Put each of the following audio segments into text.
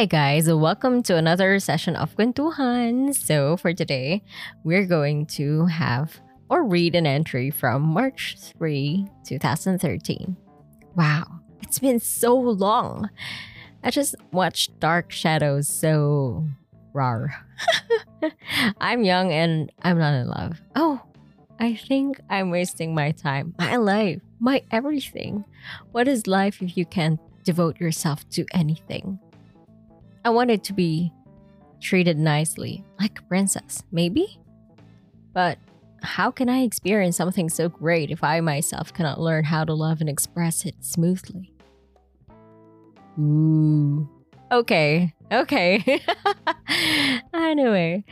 Hey guys, welcome to another session of Kwentuhan. So for today, we're going to have or read an entry from March 3, 2013. Wow, it's been so long. I just watched Dark Shadows, so rar. I'm young and I'm not in love. Oh, I think I'm wasting my time, my life, my everything. What is life if you can't devote yourself to anything? I wanted to be treated nicely, like a princess, maybe? But how can I experience something so great if I myself cannot learn how to love and express it smoothly? Ooh. Okay, okay. anyway,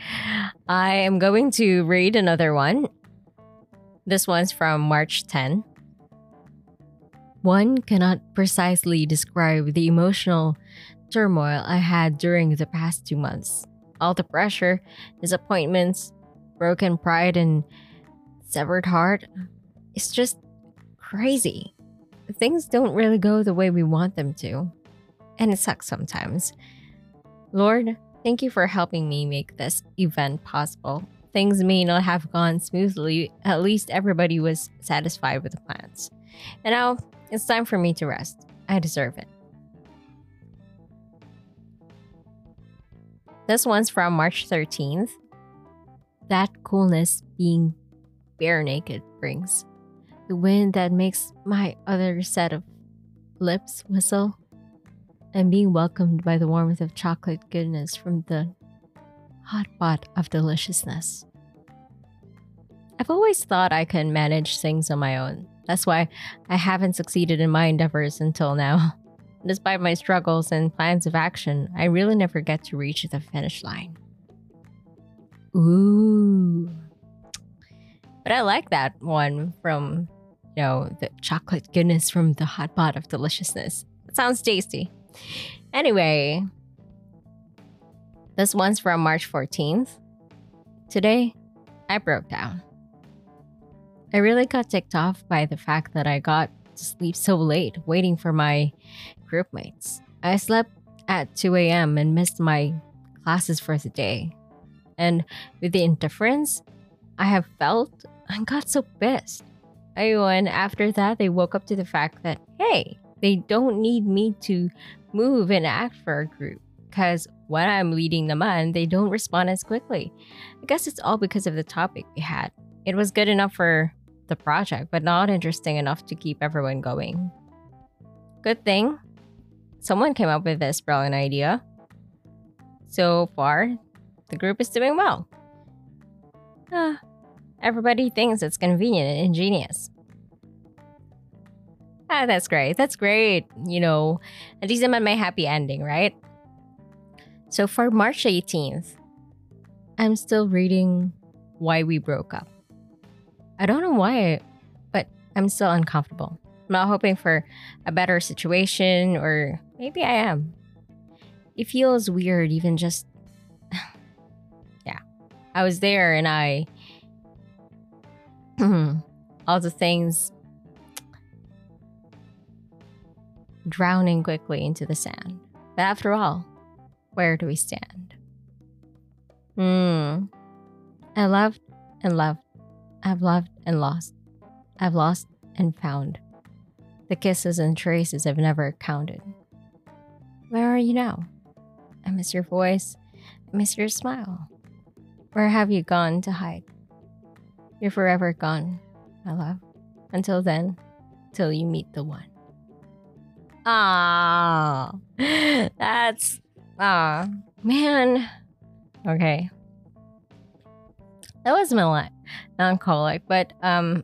I am going to read another one. This one's from March 10. One cannot precisely describe the emotional turmoil I had during the past two months. All the pressure, disappointments, broken pride, and severed heart. It's just crazy. Things don't really go the way we want them to. And it sucks sometimes. Lord, thank you for helping me make this event possible. Things may not have gone smoothly, at least everybody was satisfied with the plans. And now it's time for me to rest. I deserve it. This one's from March 13th. That coolness being bare naked brings. The wind that makes my other set of lips whistle. And being welcomed by the warmth of chocolate goodness from the hot pot of deliciousness. I've always thought I could manage things on my own. That's why I haven't succeeded in my endeavors until now. Despite my struggles and plans of action, I really never get to reach the finish line. Ooh. But I like that one from, you know, the chocolate goodness from the hot pot of deliciousness. It sounds tasty. Anyway, this one's from March 14th. Today, I broke down. I really got ticked off by the fact that I got to sleep so late waiting for my groupmates. I slept at 2 a.m. and missed my classes for the day. And with the indifference I have felt, I got so pissed. And after that, they woke up to the fact that, hey, they don't need me to move and act for a group. Because when I'm leading them on, they don't respond as quickly. I guess it's all because of the topic we had. It was good enough for the project, but not interesting enough to keep everyone going. Good thing someone came up with this brilliant idea. So far, the group is doing well. Ah, everybody thinks it's convenient and ingenious. Ah, that's great. That's great. You know, at least I'm at my happy ending, right? So for March 18th, I'm still reading Why We Broke Up. I don't know why, but I'm still uncomfortable. I'm not hoping for a better situation, or maybe I am. It feels weird, even just. yeah. I was there and I. all the things drowning quickly into the sand. But after all, where do we stand? Hmm. I loved and loved I've loved and lost. I've lost and found. The kisses and traces I've never counted. Where are you now? I miss your voice. I miss your smile. Where have you gone to hide? You're forever gone, my love. Until then, till you meet the one. Ah, that's ah man. Okay, that was my melancholic, but um,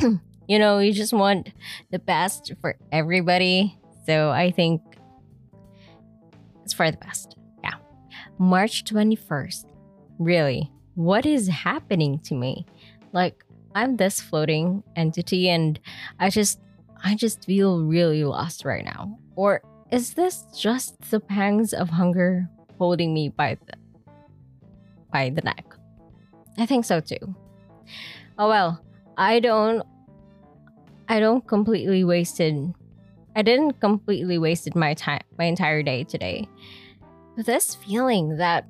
you know, you just want the best for everybody. So I think it's for the best. Yeah. March 21st. Really, what is happening to me? Like, I'm this floating entity and I just I just feel really lost right now. Or is this just the pangs of hunger holding me by the by the neck? I think so too. Oh well, I don't I don't completely wasted I didn't completely wasted my time my entire day today. this feeling that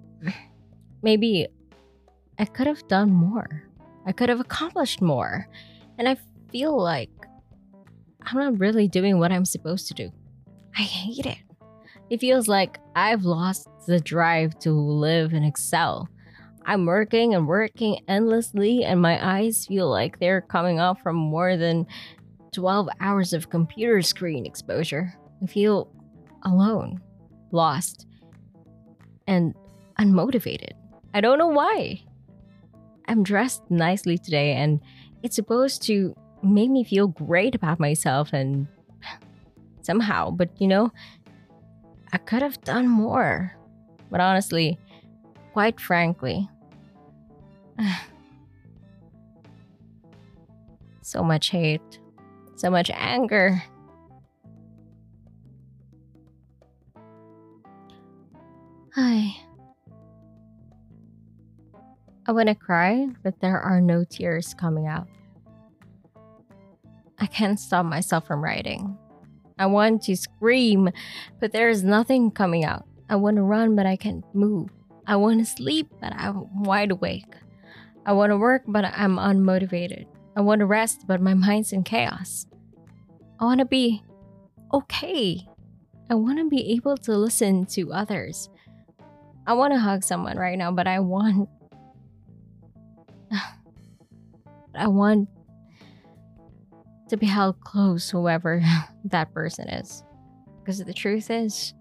maybe I could have done more. I could have accomplished more. And I feel like I'm not really doing what I'm supposed to do. I hate it. It feels like I've lost the drive to live and excel. I'm working and working endlessly, and my eyes feel like they're coming off from more than 12 hours of computer screen exposure. I feel alone, lost, and unmotivated. I don't know why. I'm dressed nicely today, and it's supposed to make me feel great about myself and somehow, but you know, I could have done more. But honestly, quite frankly, so much hate, so much anger. Hi. I want to cry, but there are no tears coming out. I can't stop myself from writing. I want to scream, but there is nothing coming out. I want to run, but I can't move. I want to sleep, but I'm wide awake. I want to work, but I'm unmotivated. I want to rest, but my mind's in chaos. I want to be okay. I want to be able to listen to others. I want to hug someone right now, but I want I want to be held close, whoever that person is. Because the truth is,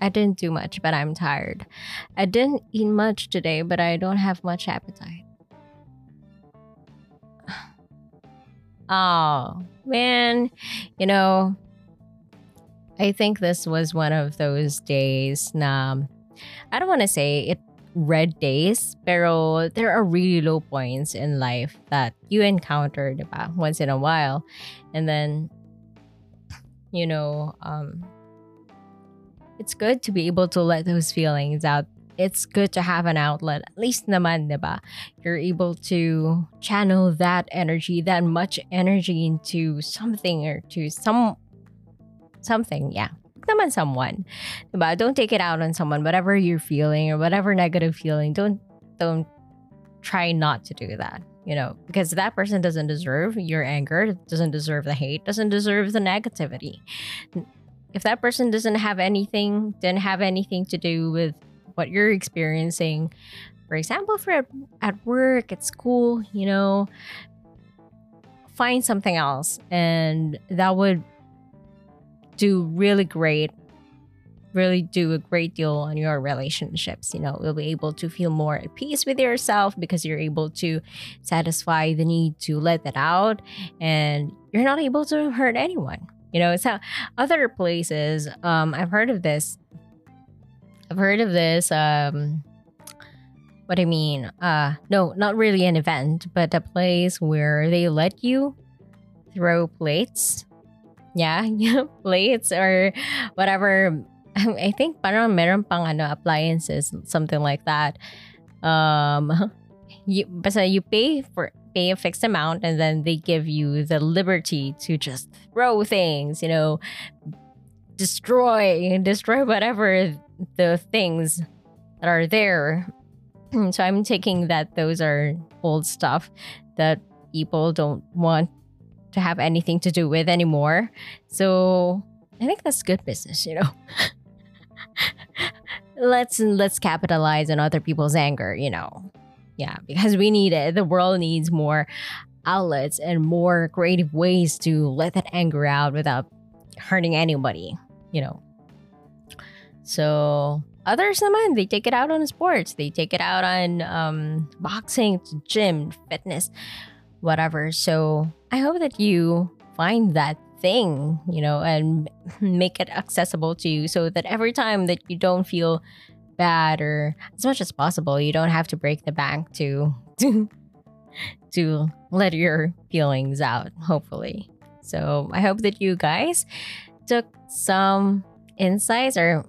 I didn't do much, but I'm tired. I didn't eat much today, but I don't have much appetite. Oh, man. You know, I think this was one of those days na I don't want to say it red days, pero there are really low points in life that you encounter, diba? Once in a while. And then, you know, um, it's good to be able to let those feelings out. It's good to have an outlet. At least naman, diba? You're able to channel that energy, that much energy into something or to some something, yeah naman someone. Diba? Don't take it out on someone. Whatever you're feeling or whatever negative feeling, don't don't try not to do that. You know, because that person doesn't deserve your anger, doesn't deserve the hate, doesn't deserve the negativity. If that person doesn't have anything, didn't have anything to do with what you're experiencing, for example, for at work, at school, you know, find something else and that would do really great really do a great deal on your relationships. You know, you'll be able to feel more at peace with yourself because you're able to satisfy the need to let that out and you're not able to hurt anyone. You know, how other places, um, I've heard of this. I've heard of this, um, what I mean, uh, no, not really an event, but a place where they let you throw plates yeah, plates or whatever. I think parang meron pang ano, appliances, something like that. Um, you, basta you pay for pay a fixed amount and then they give you the liberty to just throw things, you know, destroy, destroy whatever the things that are there. so I'm taking that those are old stuff that people don't want to have anything to do with anymore. So I think that's good business, you know. let's let's capitalize on other people's anger, you know. Yeah, because we need it. The world needs more outlets and more creative ways to let that anger out without hurting anybody, you know. So others naman, they take it out on sports. They take it out on um, boxing, gym, fitness whatever. So I hope that you find that thing, you know, and make it accessible to you so that every time that you don't feel bad or as much as possible, you don't have to break the bank to to, to let your feelings out, hopefully. So I hope that you guys took some insights or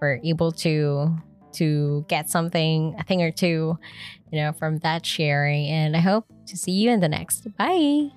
were able to to get something, a thing or two, you know, from that sharing. And I hope to see you in the next. Bye.